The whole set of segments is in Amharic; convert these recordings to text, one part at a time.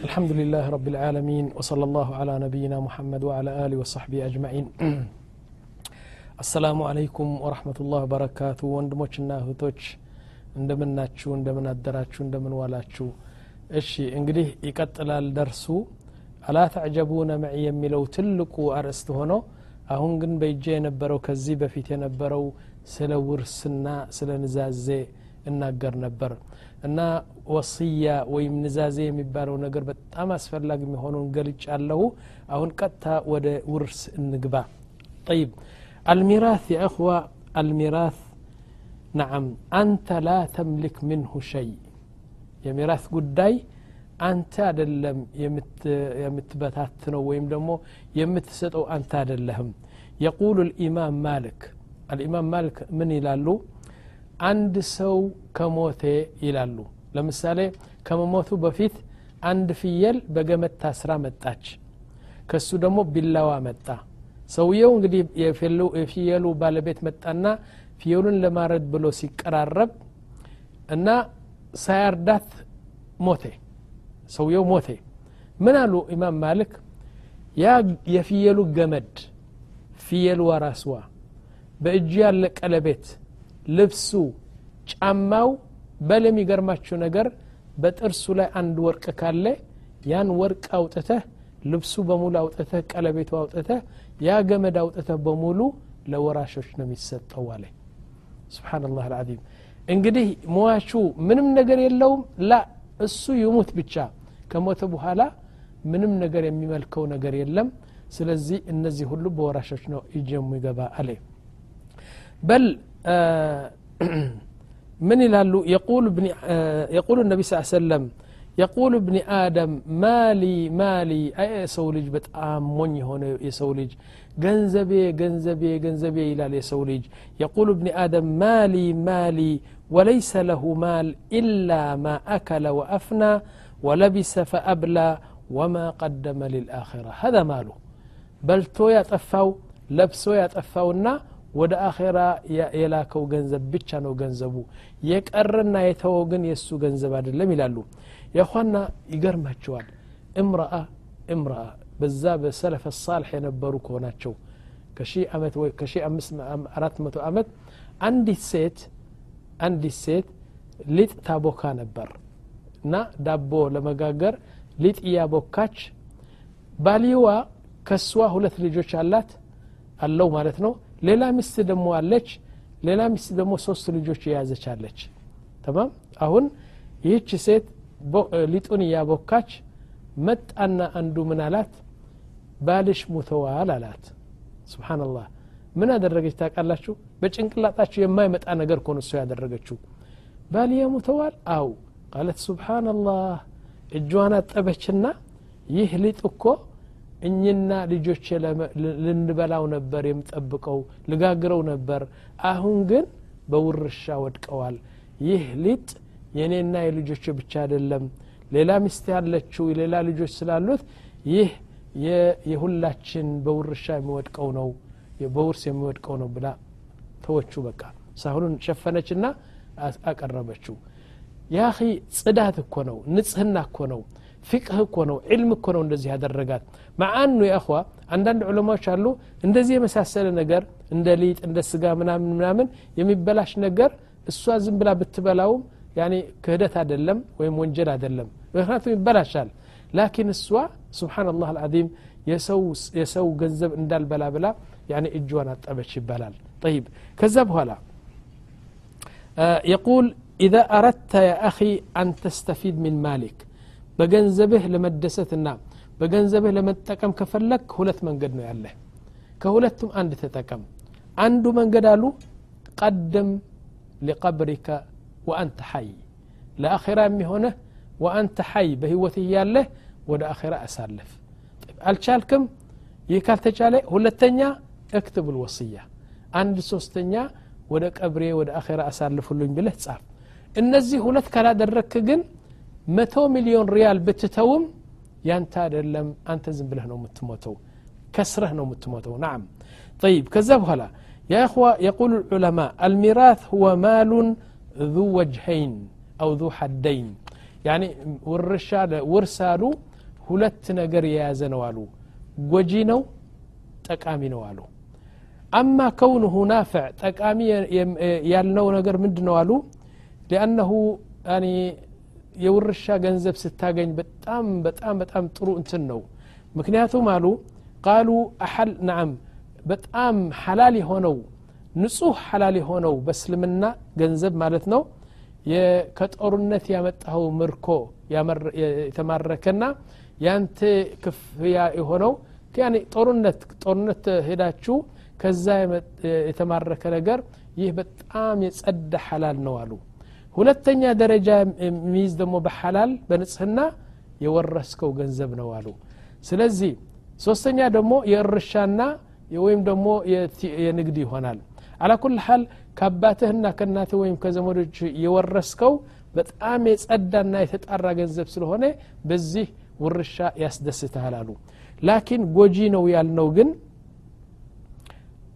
الحمد لله رب العالمين وصلى الله على نبينا محمد وعلى آله وصحبه أجمعين السلام عليكم ورحمة الله وبركاته ወንድሞችና እህቶች እንደምናችሁ እንደምን አደራችሁ እንደምን ዋላችሁ እሺ እንግዲህ ይቀጥላል ደርሱ አላ ተዕጀቡነ መዒ የሚለው ትልቁ አርእስት ሆኖ አሁን ግን በእጄ የነበረው ከዚህ በፊት የነበረው ስለ ውርስና ስለ ንዛዜ እናገር ነበር እና ወስያ ወይም ንዛዜ የሚባለው ነገር በጣም አስፈላጊ የሚሆነውን ገልጭ አለሁ አሁን ቀጥታ ወደ ውርስ እንግባ طيب الميراث يا أخوة الميراث نعم أنت لا تملك منه شيء የሚራስ ጉዳይ አንተ አደለም የምትበታትነው ወይም ደግሞ የምትሰጠው አንተ አደለህም የቁሉ ልኢማም ማልክ አልኢማም ማልክ ምን ይላሉ አንድ ሰው ከሞቴ ይላሉ። ለምሳሌ ከመሞቱ በፊት አንድ ፍየል በገመድ ታስራ መጣች። ከሱ ደግሞ ቢላዋ መጣ። ሰውየው እንግዲህ የፍየሉ ባለቤት መጣና ፍየሉን ለማረድ ብሎ ሲቀራረብ እና ሳያርዳት ሞቴ ሰውየው ሞቴ ምን አሉ ኢማም ማልክ ያ የፍየሉ ገመድ ፍየልዋ ራስዋ በእጁ ያለ ቀለቤት ልብሱ ጫማው በል የሚገርማችሁ ነገር በጥርሱ ላይ አንድ ወርቅ ካለ ያን ወርቅ አውጥተህ ልብሱ በሙሉ አውጥተህ ቀለቤቱ አውጥተህ ያ ገመድ አውጥተህ በሙሉ ለወራሾች ነው የሚሰጠው አለ። ስብሓንላህ አልዓዚም። እንግዲህ ሟቹ ምንም ነገር የለውም። ላ እሱ ይሙት ብቻ። ከሞተ በኋላ ምንም ነገር የሚመልከው ነገር የለም። ስለዚህ እነዚህ ሁሉ በወራሾች ነው እጅ የሚገባ አለ። በል من ይላሉ يقول النبي صلى الله عليه وسلم يقول ابن آدم مالي مالي أي ሰው ልጅ በጣም ሞኝ የሆነ የሰው ልጅ ገንዘቤ ገንዘቤ ገንዘቤ ይላል የሰው ልጅ يقول ابن آدم مالي مالي وليس له مال إلا ما أكل وأفنى ولبس فأبلى وما قدم للآخرة هذا ماله በልቶ ያጠፋው ለብሶ ያጠፋውና ወደ አኼራ የላከው ገንዘብ ብቻ ነው ገንዘቡ። የቀረና የተወው ግን የእሱ ገንዘብ አይደለም ይላሉ። የኋና ይገርማቸዋል። እምረአ እምረአ በዛ በሰለፈ ሳልሕ የነበሩ ከሆናቸው ከሺህ ዓመት ወይ ከሺህ አራት መቶ ዓመት አንዲት ሴት አንዲት ሴት ሊጥ ታቦካ ነበር። እና ዳቦ ለመጋገር ሊጥ እያቦካች ባሊዋ ከስዋ ሁለት ልጆች አላት አለው ማለት ነው ሌላ ሚስት ደግሞ አለች ሌላ ሚስት ደግሞ ሶስት ልጆች የያዘች አለች። ተማም? አሁን ይህች ሴት ሊጡን እያቦካች መጣና አንዱ ምን አላት? ባልሽ ሙተዋል አላት። ስብሓንላህ ምን አደረገች ታውቃላችሁ? በጭንቅላጣችሁ የማይመጣ ነገር ኮን እሱ ያደረገችው። ባልየ ሙተዋል አው ቃለት ስብሓንላህ እጇን አጠበችና ይህ ሊጥ እኮ እኝና ልጆች ልንበላው ነበር የምጠብቀው ልጋግረው ነበር። አሁን ግን በውርሻ ወድቀዋል። ይህ ሊጥ የእኔና የልጆች ብቻ አይደለም ሌላ ሚስት ያለችው ሌላ ልጆች ስላሉት ይህ የሁላችን በውርሻ የሚወድቀው ነው በውርስ የሚወድቀው ነው ብላ ተወቹ። በቃ ሳሁኑን ሸፈነችና አቀረበችው። ያ ጽዳት እኮ ነው ንጽህና እኮ ነው ፊቅህ እኮ ነው ዕልም እኮ ነው እንደዚህ ያደረጋት ማአኑ የእኽዋ አንዳንድ ዑለማዎች አሉ እንደዚህ የመሳሰለ ነገር እንደ ሊጥ እንደ ስጋ ምናምን ምናምን የሚበላሽ ነገር እሷ ዝም ብላ ብትበላውም ያኔ ክህደት አይደለም ወይም ወንጀል አይደለም ምክንያቱም ይበላሻል ላኪን እሷ ስብሓንላህ አልዓዚም የሰው ገንዘብ እንዳልበላ ብላ ያኔ እጇን አጠበች ይባላል طيب ከዛ በኋላ يقول إذا أردت يا أخي أن تستفيد من مالك በገንዘብህ ለመደሰትና በገንዘብህ ለመጠቀም ከፈለግ ሁለት መንገድ ነው ያለህ ከሁለቱም አንድ ተጠቀም አንዱ መንገድ አሉ ቀደም ሊቀብሪከ ወአንተ ሐይ ለአኼራ የሚሆነህ ወአንተ ሐይ በህይወት እያለህ ወደ አኼራ አሳልፍ አልቻልክም ይህ ካልተቻለ ሁለተኛ እክትብ ልወስያ አንድ ሶስተኛ ወደ ቀብሬ ወደ አኼራ አሳልፉልኝ ብለህ ጻፍ እነዚህ ሁለት ካላደረግክ ግን መቶ ሚሊዮን ሪያል ብትተውም ያንተ አይደለም አንተ ዝም ብለህ ነው የምትሞተው ከስረህ ነው የምትሞተው ናም طيب كذا بهلا يا إخوة يقول العلماء الميراث هو مال ذو وجهين أو ذو حدين يعني ورشاد ورسالو ሁለት ነገር የያዘ ነው አሉ ጎጂ ነው ጠቃሚ ነው አሉ አማ ከውንሁ ናፍዕ ጠቃሚ ያልነው ነገር ምንድ ነው አሉ ሊአነሁ የውርሻ ገንዘብ ስታገኝ በጣም በጣም በጣም ጥሩ እንትን ነው። ምክንያቱም አሉ ቃሉ አሐል ናዓም በጣም ሐላል የሆነው ንጹህ ሐላል የሆነው በእስልምና ገንዘብ ማለት ነው። ከጦርነት ያመጣኸው ምርኮ የተማረከና ያንተ ክፍያ የሆነው ጦርነት ጦርነት ሄዳችሁ ከዛ የተማረከ ነገር ይህ በጣም የጸዳ ሐላል ነው አሉ ሁለተኛ ደረጃ የሚይዝ ደግሞ በሐላል በንጽህና የወረስከው ገንዘብ ነው አሉ። ስለዚህ ሶስተኛ ደግሞ የእርሻና ወይም ደግሞ የንግድ ይሆናል። አላ ኩል ሀል ከአባትህና ከእናትህ ወይም ከዘመዶች የወረስከው በጣም የጸዳና የተጣራ ገንዘብ ስለሆነ በዚህ ውርሻ ያስደስትሃል አሉ። ላኪን ጎጂ ነው ያልነው ግን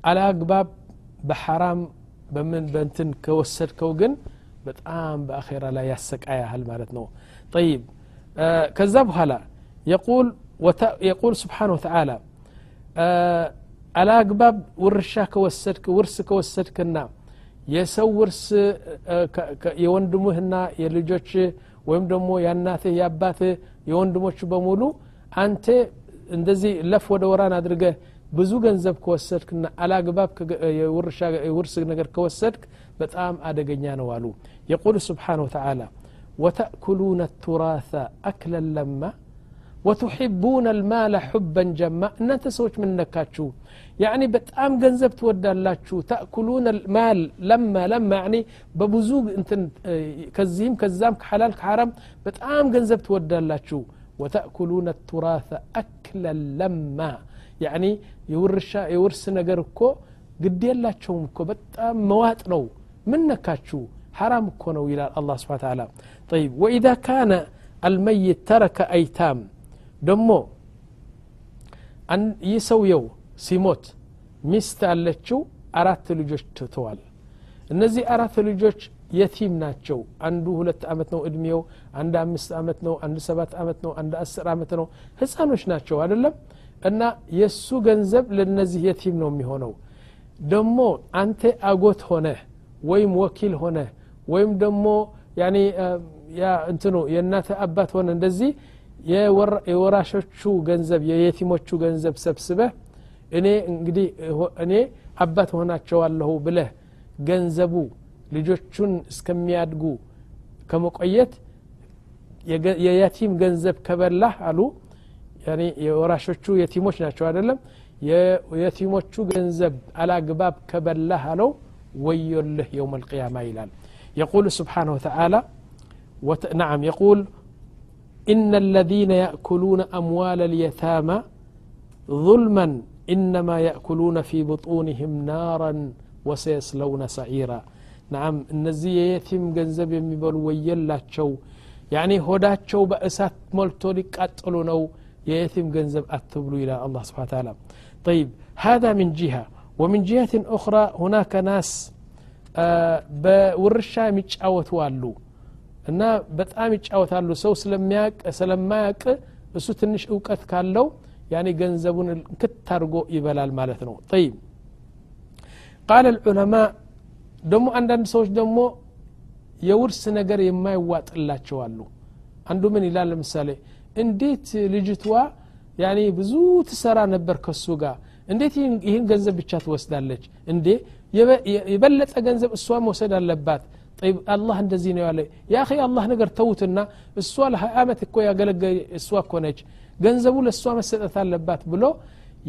አላግባብ በሐራም በምን በንትን ከወሰድከው ግን በጣም በአኼራ ላይ ያሰቃያሃል ማለት ነው። ጠይብ። ከዛ በኋላ የቁል ስብሓን ወተላ አላግባብ ውርሻ ከወሰድክ ውርስ ከወሰድክና የሰው ውርስ የወንድምህና የልጆች ወይም ደሞ የአናትህ የአባትህ የወንድሞች በሙሉ አንተ እንደዚህ ለፍ ወደ ወራን አድርገህ ብዙ ገንዘብ ከወሰድክና አላግባብ ውርስ ነገር ከወሰድክ በጣም አደገኛ ነው አሉ። يقول سبحانه وتعالى وتأكلون التراث أكلا لما وتحبون المال حبا جما. أنت سويت من نكاتشو يعني بتأم جنزب تودى اللاتشو تأكلون المال لما لما يعني ببزوق أنت كزيم كزام كحلال كحرام بتأم جنزب تودى اللاتشو وتأكلون التراث أكلا لما يعني يورشا يورس نجركو قد يلا تشومكو بتأم مواتنو من نكاتشو ሐራም እኮ ነው ይላል አላህ ስብሓን ተዓላ طيب وإذا كان الميت ترك أيتام ደሞ ይህ ሰውየው ሲሞት ሚስት አለችው አራት ልጆች ትተዋል እነዚህ አራት ልጆች የቲም ናቸው አንዱ ሁለት አመት ነው እድሜው አንድ አምስት አመት ነው አንድ ሰባት አመት ነው አንድ አስር አመት ነው ህፃኖች ናቸው አይደለም እና የእሱ ገንዘብ ለነዚህ የቲም ነው የሚሆነው ደሞ አንተ አጎት ሆነ ወይም ወኪል ሆነ ወይም ደግሞ እንትኑ የእናት አባት ሆነ እንደዚህ የወራሾቹ ገንዘብ የየቲሞቹ ገንዘብ ሰብስበ እኔ እንግዲህ እኔ አባት ሆናቸዋለሁ ብለህ ገንዘቡ ልጆቹን እስከሚያድጉ ከመቆየት የየቲም ገንዘብ ከበላህ አሉ። የወራሾቹ የቲሞች ናቸው አይደለም? የቲሞቹ ገንዘብ አላግባብ ከበላህ አለው። ወዮልህ የውም ልቅያማ ይላል። يقول سبحانه وتعالى نعم يقول إن الذين يأكلون أموال اليتامى ظلما إنما يأكلون في بطونهم نارا وسيصلون سعيرا نعم እነዚህ የየቲም ገንዘብ የሚበሉ ወየላቸው ያኒ ሆዳቸው በእሳት ሞልቶ ሊቃጠሉ ነው የየቲም ገንዘብ አትብሉ ይላል الله سبحانه وتعالى طيب هذا من جهة ومن جهة أخرى هناك ناس በውርሻ የሚጫወቱ አሉ። እና በጣም ይጫወታሉ። ሰው ስለማያቅ እሱ ትንሽ እውቀት ካለው ያኔ ገንዘቡን ክት አድርጎ ይበላል ማለት ነው። ጠይብ። ቃል ልዑለማ ደግሞ አንዳንድ ሰዎች ደግሞ የውርስ ነገር የማይዋጥላቸው አሉ። አንዱ ምን ይላል? ለምሳሌ እንዴት ልጅቷ ያኔ ብዙ ትሰራ ነበር ከሱ ጋር? እንዴት ይህን ገንዘብ ብቻ ትወስዳለች? እንዴ የበለጠ ገንዘብ እሷ መውሰድ አለባት طيب الله እንደዚህ ነው ያለ ያ አኺ አላህ ነገር ተውትና እሷ ለ20 ዓመት እኮ ያገለገለ እሷ እኮ ነች ገንዘቡ ለእሷ መሰጠት አለባት ብሎ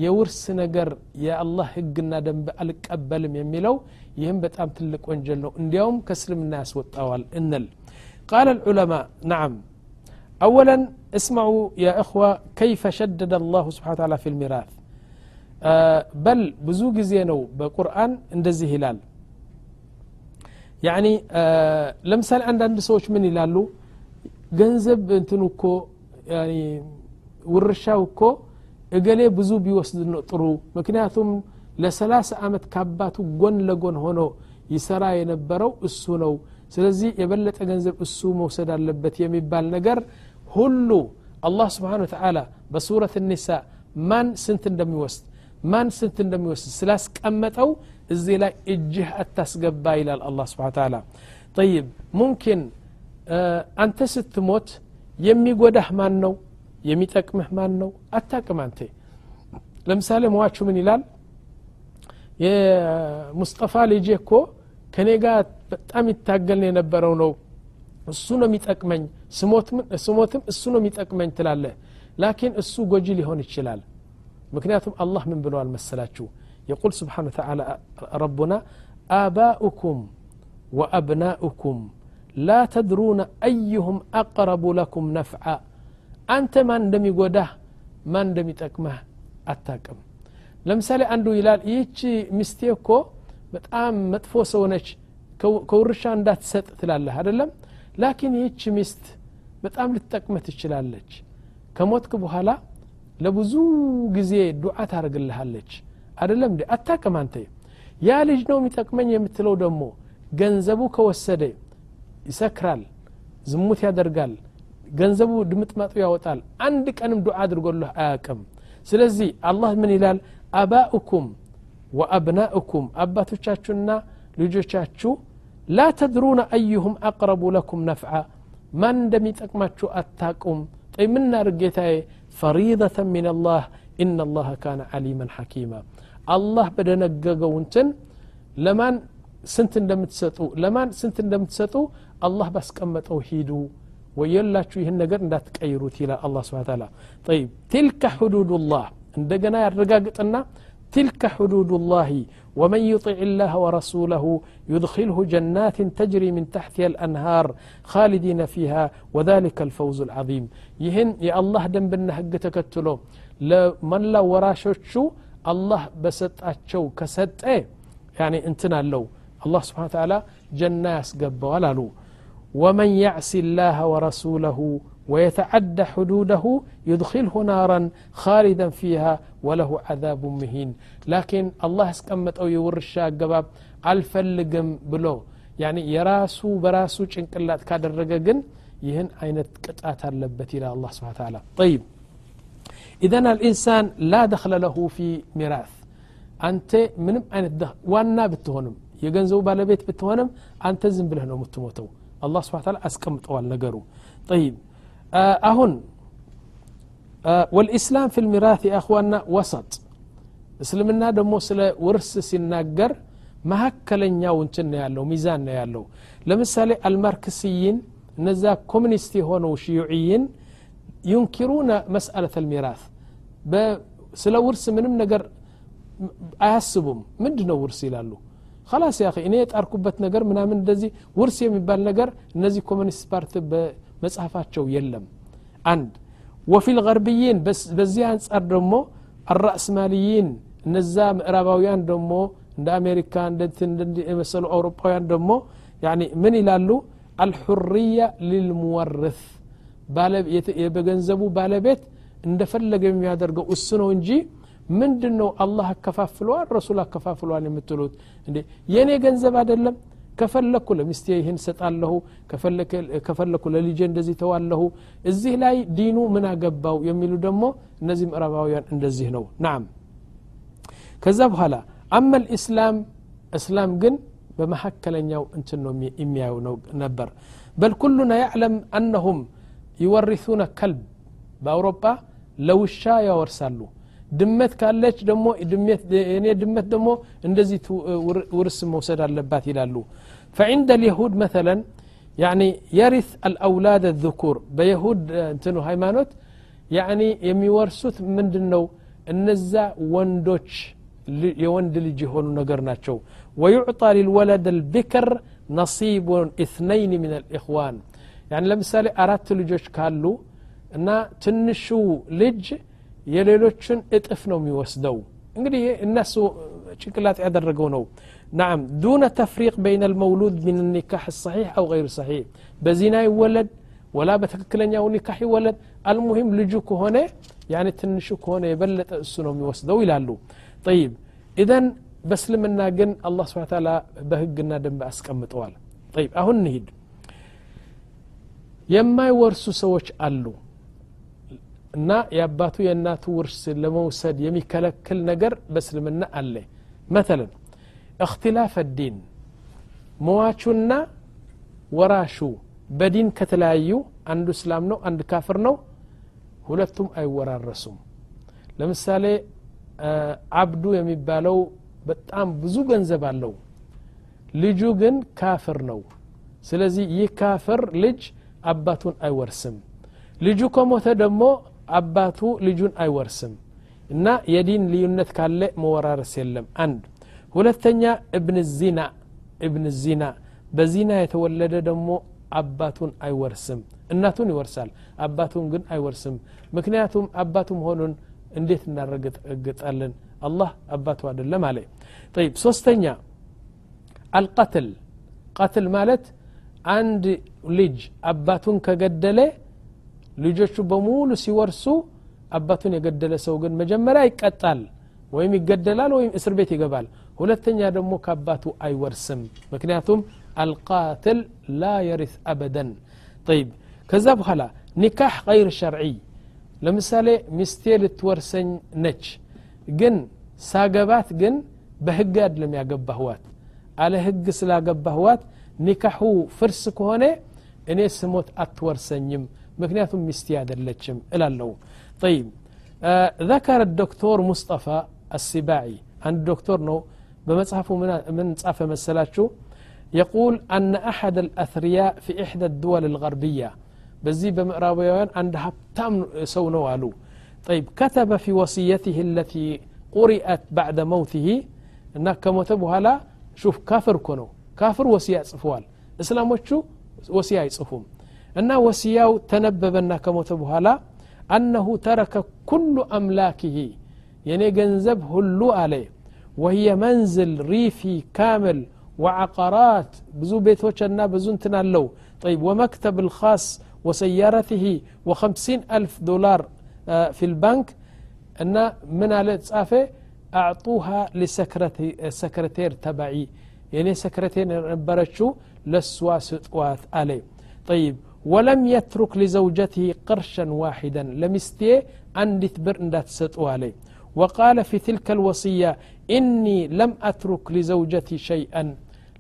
የውርስ ነገር የአላህ ህግና ደንብ አልቀበልም የሚለው ይህም በጣም ትልቅ ወንጀል ነው እንዲያውም ከእስልምና ያስወጣዋል እንል قال العلماء نعم أولا اسمعوا يا إخوة كيف شدد الله سبحانه وتعالى في الميراث በል ብዙ ጊዜ ነው በቁርአን እንደዚህ ይላል። ያኒ ለምሳሌ አንዳንድ ሰዎች ምን ይላሉ? ገንዘብ እንትን እኮ ውርሻው እኮ እገሌ ብዙ ቢወስድ ነው ጥሩ። ምክንያቱም ለሰላሳ ዓመት ካባቱ ጎን ለጎን ሆኖ ይሰራ የነበረው እሱ ነው። ስለዚህ የበለጠ ገንዘብ እሱ መውሰድ አለበት የሚባል ነገር ሁሉ አላህ ስብሓን ወተላ በሱረት ኒሳ ማን ስንት እንደሚወስድ ማን ስንት እንደሚወስድ ስላስቀመጠው እዚህ ላይ እጅህ አታስገባ ይላል አላህ ስብሓን ተዓላ ጠይብ ሙምኪን አንተ ስትሞት የሚጎዳህ ማን ነው? የሚጠቅምህ ማን ነው? አታቅም አንተ። ለምሳሌ መዋቹ ምን ይላል? የሙስጠፋ ልጄ እኮ ከኔ ጋር በጣም ይታገል የነበረው ነው። እሱ ነው የሚጠቅመኝ። ስሞትም እሱ ነው የሚጠቅመኝ ትላለህ። ላኪን እሱ ጎጂ ሊሆን ይችላል ምክንያቱም አላህ ምን ብለዋል መሰላችሁ የቁል ስብሓን ተዓላ ረቡና አባኡኩም ወአብናኡኩም ላ ተድሩነ አዩሁም አቅረቡ ለኩም ነፍዓ አንተ ማን እንደሚጎዳህ ማን እንደሚጠቅመህ አታቅም ለምሳሌ አንዱ ይላል ይህቺ ሚስቴ እኮ በጣም መጥፎ ሰው ነች ከውርሻ እንዳትሰጥ ትላለህ አደለም ላኪን ይህች ሚስት በጣም ልትጠቅመህ ትችላለች ከሞትክ በኋላ ለብዙ ጊዜ ዱዓ ታደርግልሃለች። አደለም እንዴ? አታቅም አንተ። ያ ልጅ ነው የሚጠቅመኝ የምትለው ደግሞ ገንዘቡ ከወሰደ ይሰክራል ዝሙት ያደርጋል ገንዘቡ ድምጥማጡ ያወጣል። አንድ ቀንም ዱዓ አድርጎልህ አያቅም ስለዚህ አላህ ምን ይላል? አባኡኩም ወአብናኡኩም አባቶቻችሁና ልጆቻችሁ ላ ተድሩነ አዩሁም አቅረቡ ለኩም ነፍዓ ማን እንደሚጠቅማችሁ አታቁም ጠይ ምናርግ فريضة من الله إن الله كان عليما حكيما الله بدنا ونتن لمن سنت لم تسطو لمن سنت لم تسطو الله بس كم توحيدو ويلا شو هن نجر أي كيرو تيلا الله سبحانه وتعالى طيب تلك حدود الله عندنا يرجع تلك حدود الله ومن يطع الله ورسوله يدخله جنات تجري من تحتها الأنهار خالدين فيها وذلك الفوز العظيم. يهن يا الله دم حقتك تلو لمن لا وراشوشو الله بسط أتشو كسد إيه يعني انتن لو الله سبحانه وتعالى جناس قبوا ومن يعصي الله ورسوله ويتعدى حدوده يدخله نارا خالدا فيها وله عذاب مهين لكن الله اسكمت او يورشا قباب አልፈልግም ብሎ ያኒ የራሱ በራሱ ጭንቅላት ካደረገ ግን ይህን አይነት ቅጣት አለበት ይላል አላህ ስብሓ ተዓላ ጠይብ ኢዘን አልኢንሳን ላ ደክለ ለሁ ፊ ሚራስ አንተ ምንም አይነት ዋና ብትሆንም የገንዘቡ ባለቤት ብትሆንም አንተ ዝም ብለህ ነው የምትሞተው አላህ ስብሓ ተዓላ አስቀምጠዋል ነገሩ ጠይብ አሁን والإسلام في الميراث يا أخوانا وسط እስልምና ደግሞ ስለ ውርስ ሲናገር መካከለኛው እንትን ነው ያለው ሚዛን ነው ያለው ለምሳሌ አልማርክስይን እነዛ ኮሚኒስት የሆነው ሽዩዕይን ዩንኪሩነ መስአለት አልሚራስ ስለ ውርስ ምንም ነገር አያስቡም ምንድ ነው ውርስ ይላሉ خلاص يا أخي እኔ የጣርኩበት ነገር ምናምን እንደዚህ ውርስ የሚባል ነገር እነዚህ ኮሚኒስት ፓርቲ በመጽሐፋቸው የለም። አንድ ወፊ ልغርብይን በዚህ አንጻር ደግሞ አራእስማልይን እነዛ ምዕራባውያን ደግሞ እንደ አሜሪካ የመሰሉ አውሮፓውያን ደግሞ ምን ይላሉ? አልሑርያ ሊልሙወርት በገንዘቡ ባለቤት እንደፈለገ የሚያደርገው እሱ ነው እንጂ ምንድን ነው አላህ አከፋፍለዋል ረሱል አከፋፍለዋል የምትሉት እንዴ? የእኔ ገንዘብ አይደለም ከፈለኩ ለሚስቴ ይህን ሰጣለሁ ከፈለኩ ለልጄ እንደዚህ ተዋለሁ እዚህ ላይ ዲኑ ምን አገባው የሚሉ ደግሞ እነዚህ ምዕራባውያን እንደዚህ ነው ናም ከዛ በኋላ አመ ልእስላም እስላም ግን በመካከለኛው እንትን ነው የሚያዩ ነው ነበር በል ኩሉና ያዕለም አነሁም ይወሪሱነ ከልብ በአውሮፓ ለውሻ ያወርሳሉ ድመት ካለች ደግሞ እኔ ድመት ደግሞ እንደዚህ ውርስ መውሰድ አለባት ይላሉ فعند اليهود مثلا يعني يرث الأولاد الذكور بيهود انتنو هايمانوت يعني የሚወርሱት ምንድን ነው እነዛ ወንዶች የወንድ ልጅ የሆኑ ነገር ናቸው ويعطى للولد البكر نصيب اثنين من الإخوان يعني ለምሳሌ አራት ልጆች ካሉ እና ትንሹ ልጅ የሌሎችን እጥፍ ነው የሚወስደው እንግዲህ እነሱ ጭንቅላት ያደረገው ነው نعم دون تفريق بين المولود من النكاح الصحيح أو غير صحيح بزنا يولد ولا بتككلنيا ونكاح يولد المهم لجو كهونه يعني تنشو كهونه يبلط السنو يوسدو يلالو طيب إذن بسلمنا جن الله سبحانه وتعالى بهجنا دم أسكمطوال طيب أهون نهيد የማይወርሱ ሰዎች አሉ እና የአባቱ የእናቱ ውርስ ለመውሰድ የሚከለክል ነገር በእስልምና አለ መተለን እክትላፍ ዲን መዋቹና ወራሹ በዲን ከተለያዩ አንዱ እስላም ነው አንድ ካፍር ነው ሁለቱም አይወራረሱም። ለምሳሌ አብዱ የሚባለው በጣም ብዙ ገንዘብ አለው። ልጁ ግን ካፍር ነው። ስለዚህ ይህ ካፍር ልጅ አባቱን አይወርስም። ልጁ ከሞተ ደግሞ አባቱ ልጁን አይወርስም እና የዲን ልዩነት ካለ መወራረስ የለም። አንድ። ሁለተኛ እብን ዚና። እብን ዚና። በዚና የተወለደ ደግሞ አባቱን አይወርስም። እናቱን ይወርሳል አባቱን ግን አይወርስም። ምክንያቱም አባቱ መሆኑን እንዴት እናረጋግጣለን? አላህ አባቱ አይደለም አለ። ጠይብ። ሶስተኛ አልቀትል። ቀትል ማለት አንድ ልጅ አባቱን ከገደለ ልጆቹ በሙሉ ሲወርሱ አባቱን የገደለ ሰው ግን መጀመሪያ ይቀጣል ወይም ይገደላል ወይም እስር ቤት ይገባል። ሁለተኛ ደግሞ ከአባቱ አይወርስም። ምክንያቱም አልቃትል ላ የሪት አበደን። ጠይብ። ከዛ በኋላ ኒካሕ ገይር ሸርዒ። ለምሳሌ ሚስቴ ልትወርሰኝ ነች ግን ሳገባት ግን በህግ አይደለም ያገባህዋት አለ ህግ ስላገባህዋት ኒካሑ ፍርስ ከሆነ እኔ ስሞት አትወርሰኝም ምክንያቱም ሚስቴ አይደለችም እላለሁ طيب آه ذكر الدكتور مصطفى السباعي عند دكتور نو بمصحفه من من صافه مسلاتشو يقول أن أحد الأثرياء في إحدى الدول الغربية بزي بمقراويان عند هبتام سونو قالوا طيب كتب في وصيته التي قرئت بعد موته انك كموتبها لا شوف كافر كونو كافر وصية ጽፏል እስላሞቹ ወሲያ አይጽፉም እና ወሲያው ተነበበና ከሞተ በኋላ አነሁ ተረከ ኩሉ አምላኪህ የኔ ገንዘብ ሁሉ አለ ወህየ መንዝል ሪፊ ካምል وعقارات بزو بيتوشنا بزو تنالو طيب ومكتب الخاص وسيارته وخمسين ألف دولار في البنك أن من على تصافي أعطوها لسكرتير تبعي يعني سكرتير نبرتشو لسوا ستوات عليه طيب ولم يترك لزوجته قرشا واحدا لمستي عندي تبر اندات ستوا عليه وقال في تلك الوصية إني لم أترك لزوجتي شيئا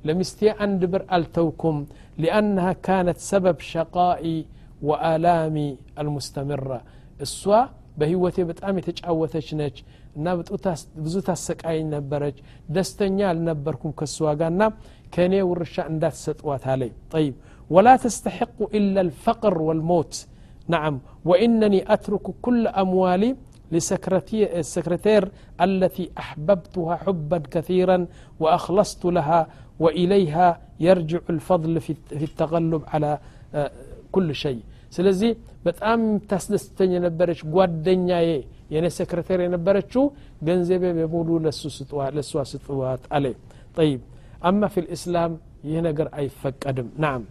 لمستي عند بر ألتوكم لأنها كانت سبب شقائي وآلامي المستمرة السوا በህይወቴ በጣም የተጫወተች ነች እና ብዙ ታሰቃይ ነበረች ደስተኛ አልነበርኩም ከእሷ ጋር ና ከእኔ ውርሻ እንዳትሰጥዋት አለይ ጠይብ ولا تستحق إلا الفقر والموت نعم وإنني أترك كل أموالي للسكرتير التي أحببتها حبا كثيرا وأخلصت لها وإليها يرجع الفضل في التغلب على كل شيء ስለዚህ በጣም ታስደስተኝ የነበረች ጓደኛዬ የኔ ሰክረቴር የነበረችው ገንዘቤ በሙሉ ለእሷ ስጥዋት አለ ጠይብ አማ ፊ ልእስላም ይህ ነገር አይፈቀድም ናም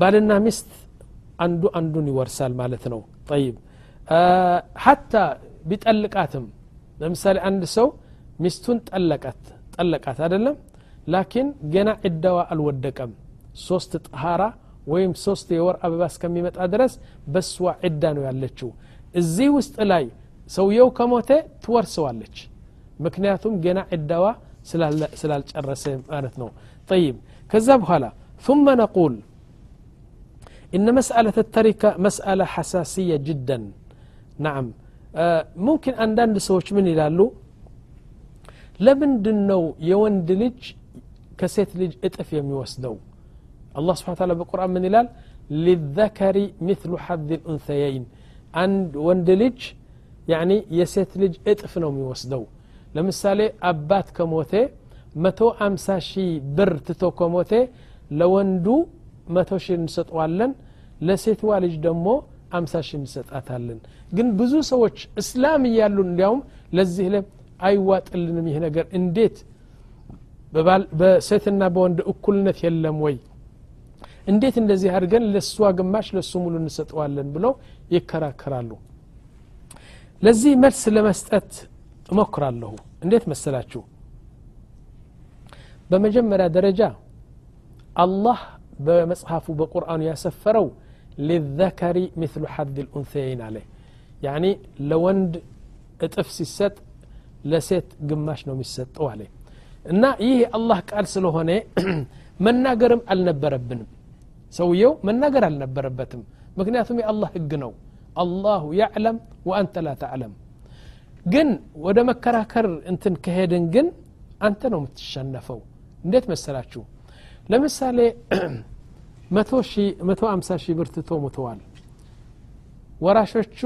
ባልና ሚስት አንዱ አንዱን ይወርሳል ማለት ነው ጠይብ ሀታ ቢጠልቃትም ለምሳሌ አንድ ሰው ሚስቱን ጠለቃት ጠለቃት አይደለም ላኪን ገና ዕዳዋ አልወደቀም ሶስት ጠሃራ ወይም ሶስት የወር አበባ እስከሚመጣ ድረስ በስዋ ዕዳ ነው ያለችው እዚህ ውስጥ ላይ ሰውየው ከሞተ ትወርሰዋለች ምክንያቱም ገና ዕዳዋ ስላልጨረሰ ማለት ነው طيب ከዛ በኋላ ثم نقول إن مسألة التركة مسألة حساسية جدا نعم آه ممكن عندنا سوش من يلالو لمن ነው የወንድ ልጅ ከሴት ልጅ እጥፍ የሚወስደው الله سبحانه وتعالى بالقرآن من يلال للذكر مثل حظ الأنثيين عند وندلج يعني يسيت لج اطف ነው የሚወስደው ለምሳሌ አባት ከሞቴ መቶ አምሳ ሺህ ብር ትቶ ከሞቴ ለወንዱ መቶ ሺህ እንሰጠዋለን ለሴትዋ ልጅ ደግሞ አምሳ ሺህ እንሰጣታለን። ግን ብዙ ሰዎች እስላም እያሉ እንዲያውም ለዚህ ለ አይዋጥልንም ይህ ነገር። እንዴት? በሴትና በወንድ እኩልነት የለም ወይ? እንዴት እንደዚህ አድርገን ለእሷ ግማሽ ለእሱ ሙሉ እንሰጠዋለን ብለው ይከራከራሉ። ለዚህ መልስ ለመስጠት እሞክራለሁ። እንዴት መሰላችሁ? በመጀመሪያ ደረጃ አላህ በመጽሐፉ በቁርአኑ ያሰፈረው للذكر مثل حد الأنثيين عليه. يعني لوند اتفسي سيست لسيت قماش نوم يسط عليه أنا إيه الله قال سلوهنا من ناقرم ألنبربن سويو من ناقر ألنبربتم مكنياتهم الله اقنو الله يعلم وأنت لا تعلم جن ودا مكراكر انتن كهيدن جن انت نوم تشنفو نديت مسالاتشو لمسالي መቶ አምሳ ሺህ ብር ትቶ ሙተዋል ወራሾቹ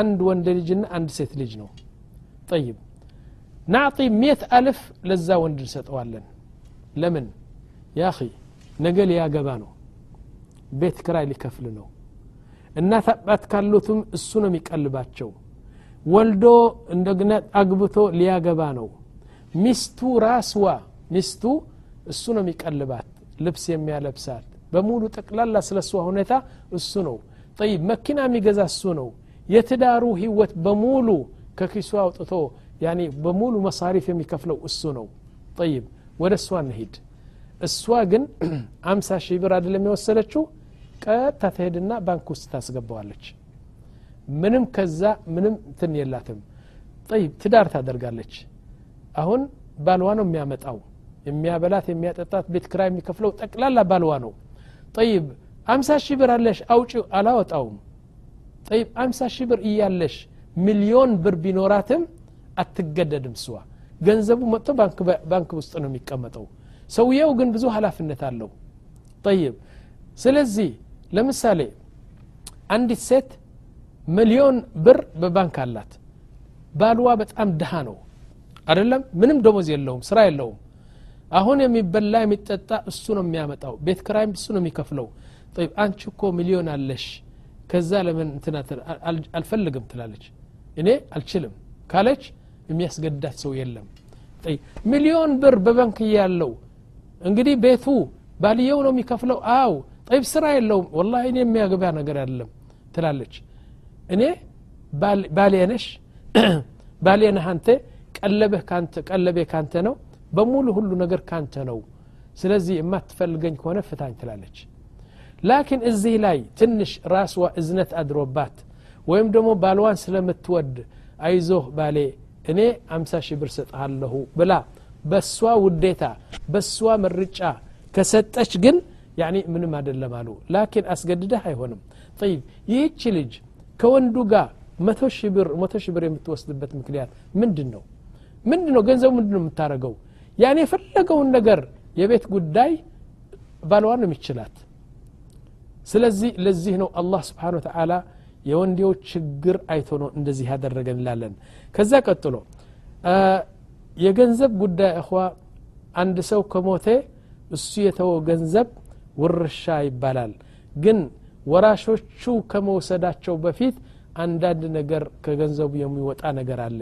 አንድ ወንድ ልጅና አንድ ሴት ልጅ ነው ጠይብ ናዕጢ ሜት አልፍ ለዛ ወንድ እንሰጠዋለን ለምን ያ ኺ ነገ ሊያገባ ነው ቤት ክራይ ሊከፍል ነው እናት አባት ካሉትም እሱ ነው የሚቀልባቸው ወልዶ እንደግና አግብቶ ሊያገባ ነው ሚስቱ ራስዋ ሚስቱ እሱ ነው የሚቀልባት ልብስ የሚያለብሳት በሙሉ ጠቅላላ ስለ እሷ ሁኔታ እሱ ነው። ጠይብ መኪና የሚገዛ እሱ ነው። የትዳሩ ህይወት በሙሉ ከኪሱ አውጥቶ ያኒ በሙሉ መሳሪፍ የሚከፍለው እሱ ነው። ጠይብ ወደ እሷ እንሂድ። እሷ ግን አምሳ ሺህ ብር አይደለም የወሰደችው። ቀጥታ ትሄድና ባንክ ውስጥ ታስገባዋለች። ምንም ከዛ ምንም ትን የላትም። ጠይብ ትዳር ታደርጋለች። አሁን ባልዋ ነው የሚያመጣው። የሚያበላት የሚያጠጣት ቤት ክራ የሚከፍለው ጠቅላላ ባልዋ ነው ጠይብ አምሳ ሺህ ብር አለሽ አውጪ አላወጣውም። ጠይብ አምሳ ሺህ ብር እያለሽ ሚሊዮን ብር ቢኖራትም አትገደድም ስዋ። ገንዘቡ መጥቶ ባንክ ውስጥ ነው የሚቀመጠው። ሰውየው ግን ብዙ ሀላፍነት አለው። ጠይብ ስለዚህ ለምሳሌ አንዲት ሴት ሚሊዮን ብር በባንክ አላት። ባልዋ በጣም ድሃ ነው። አይደለም? ምንም ደሞዝ የለውም ስራ የለውም አሁን የሚበላ የሚጠጣ እሱ ነው የሚያመጣው። ቤት ክራይም እሱ ነው የሚከፍለው። ጠይብ አንቺ እኮ ሚሊዮን አለሽ። ከዛ ለምን እንትና አልፈልግም ትላለች። እኔ አልችልም ካለች የሚያስገዳት ሰው የለም። ሚሊዮን ብር በባንክ ያለው እንግዲህ ቤቱ ባልየው ነው የሚከፍለው። አው ጠይብ ስራ የለውም። ወላ እኔ የሚያገባ ነገር አይደለም ትላለች። እኔ ባሌነሽ ባሌነህ አንተ ቀለበህ ቀለቤ ካንተ ነው በሙሉ ሁሉ ነገር ካንተ ነው ስለዚህ የማትፈልገኝ ከሆነ ፍታኝ ትላለች ላኪን እዚህ ላይ ትንሽ ራስዋ እዝነት አድሮባት ወይም ደግሞ ባልዋን ስለምትወድ አይዞህ ባሌ እኔ አምሳ ሺህ ብር ሰጥሃለሁ ብላ በሷ ውዴታ በሷ ምርጫ ከሰጠች ግን ያኒ ምንም አይደለም አሉ ላኪን አስገድደህ አይሆንም ጠይብ ይህች ልጅ ከወንዱ ጋር መቶ ሺህ ብር መቶ ሺህ ብር የምትወስድበት ምክንያት ምንድን ነው ምንድን ነው ገንዘቡ ምንድን ነው የምታደረገው ያን የፈለገውን ነገር የቤት ጉዳይ ባልዋ ነው የሚችላት። ስለዚህ ለዚህ ነው አላህ ስብሓን ወተላ የወንዴዎች ችግር አይቶ ነው እንደዚህ ያደረገ እንላለን። ከዛ ቀጥሎ የገንዘብ ጉዳይ እኳ አንድ ሰው ከሞተ እሱ የተወው ገንዘብ ውርሻ ይባላል። ግን ወራሾቹ ከመውሰዳቸው በፊት አንዳንድ ነገር ከገንዘቡ የሚወጣ ነገር አለ።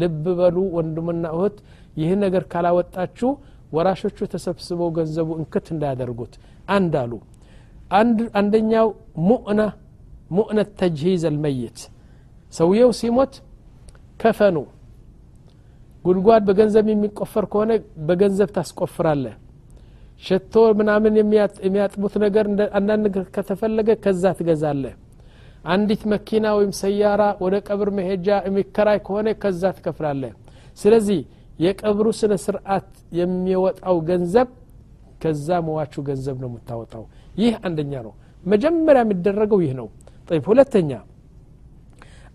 ልብ በሉ ወንድምና እህት ይህ ነገር ካላወጣችሁ ወራሾቹ ተሰብስበው ገንዘቡ እንክት እንዳያደርጉት አንድ አሉ አንደኛው ሙእና ሙእነት ተጅሂዝ አልመይት። ሰውየው ሲሞት ከፈኑ። ጉድጓድ በገንዘብ የሚቆፈር ከሆነ በገንዘብ ታስቆፍራለህ። ሸቶ ምናምን የሚያጥቡት ነገር አንዳንድ ነገር ከተፈለገ ከዛ ትገዛለህ። አንዲት መኪና ወይም ሰያራ ወደ ቀብር መሄጃ የሚከራይ ከሆነ ከዛ ትከፍላለህ። ስለዚህ የቀብሩ ስነ ስርዓት የሚወጣው ገንዘብ ከዛ መዋቹ ገንዘብ ነው የምታወጣው ይህ አንደኛ ነው መጀመሪያ የሚደረገው ይህ ነው طيب ሁለተኛ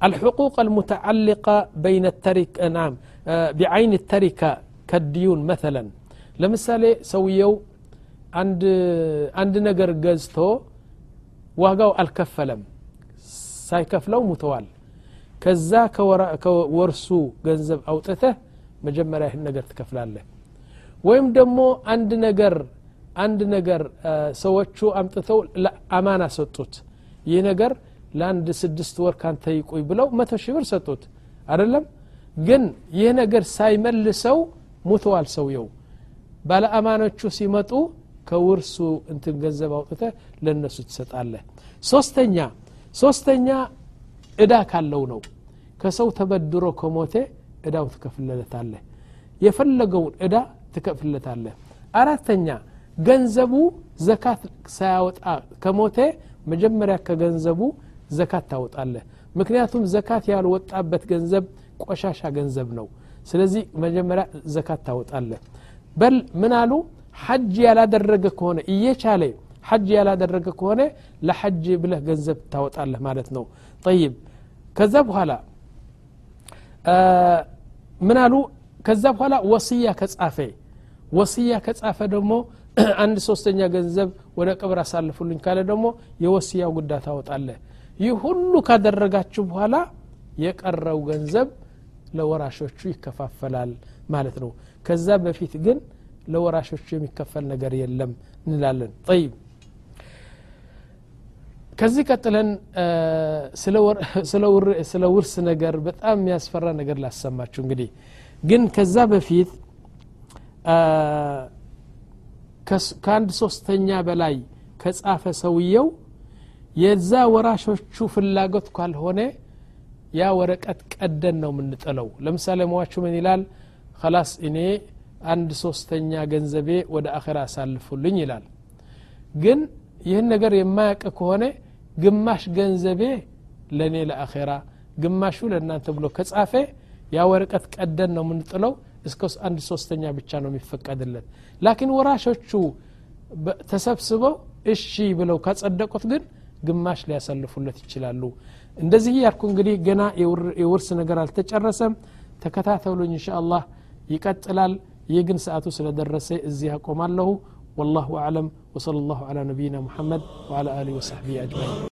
الحقوق المتعلقة بين الترك نعم بعين التركة كالديون مثلا ለምሳሌ ሰውየው አንድ ነገር ገዝቶ ዋጋው አልከፈለም ሳይከፍለው ሙተዋል ከዛ ከወርሱ ገንዘብ አውጥተህ መጀመሪያ ይህን ነገር ትከፍላለህ። ወይም ደግሞ አንድ ነገር አንድ ነገር ሰዎቹ አምጥተው አማና ሰጡት። ይህ ነገር ለአንድ ስድስት ወር ካንተ ይቆይ ብለው መቶ ሺህ ብር ሰጡት። አይደለም? ግን ይህ ነገር ሳይመልሰው ሙተዋል ሰውየው። ባለአማኖቹ ሲመጡ ከውርሱ እንትን ገንዘብ አውጥተ ለእነሱ ትሰጣለህ። ሶስተኛ ሶስተኛ እዳ ካለው ነው። ከሰው ተበድሮ ከሞተ እዳው ትከፍለለታለህ። የፈለገውን እዳ ትከፍለታለህ። አራተኛ ገንዘቡ ዘካት ሳያወጣ ከሞተ መጀመሪያ ከገንዘቡ ዘካት ታወጣለህ። ምክንያቱም ዘካት ያልወጣበት ገንዘብ ቆሻሻ ገንዘብ ነው። ስለዚህ መጀመሪያ ዘካት ታወጣለህ። በል ምን አሉ? ሐጅ ያላደረገ ከሆነ እየቻለ ሐጅ ያላደረገ ከሆነ ለሐጅ ብለህ ገንዘብ ታወጣለህ ማለት ነው። ጠይብ። ከዛ በኋላ ምን አሉ? ከዛ በኋላ ወስያ ከጻፈ። ወስያ ከጻፈ ደግሞ አንድ ሶስተኛ ገንዘብ ወደ ቅብር አሳልፉልኝ ካለ ደግሞ የወስያው ጉዳይ ታወጣለህ። ይህ ሁሉ ካደረጋችሁ በኋላ የቀረው ገንዘብ ለወራሾቹ ይከፋፈላል ማለት ነው። ከዛ በፊት ግን ለወራሾቹ የሚከፈል ነገር የለም እንላለን። ጠይብ ከዚህ ቀጥለን ስለ ውርስ ነገር በጣም የሚያስፈራ ነገር ላሰማችሁ እንግዲህ። ግን ከዛ በፊት ከአንድ ሶስተኛ በላይ ከጻፈ ሰውየው የዛ ወራሾቹ ፍላጎት ካልሆነ ያ ወረቀት ቀደን ነው የምንጥለው። ለምሳሌ መዋቹ ምን ይላል? ከላስ እኔ አንድ ሶስተኛ ገንዘቤ ወደ አኼራ አሳልፉልኝ ይላል። ግን ይህን ነገር የማያውቅ ከሆነ ግማሽ ገንዘቤ ለእኔ ለአኼራ ግማሹ ለእናንተ ብሎ ከጻፈ ያ ወረቀት ቀደን ነው የምንጥለው። እስከ አንድ ሶስተኛ ብቻ ነው የሚፈቀድለት። ላኪን ወራሾቹ ተሰብስበው እሺ ብለው ካጸደቁት ግን ግማሽ ሊያሳልፉለት ይችላሉ። እንደዚህ እያልኩ እንግዲህ ገና የውርስ ነገር አልተጨረሰም። ተከታተሉኝ እንሻ አላህ ይቀጥላል። ይህ ግን ሰአቱ ስለደረሰ እዚህ አቆማለሁ። ወላሁ አለም وصلى الله على نبينا محمد وعلى آله وصحبه أجمعين.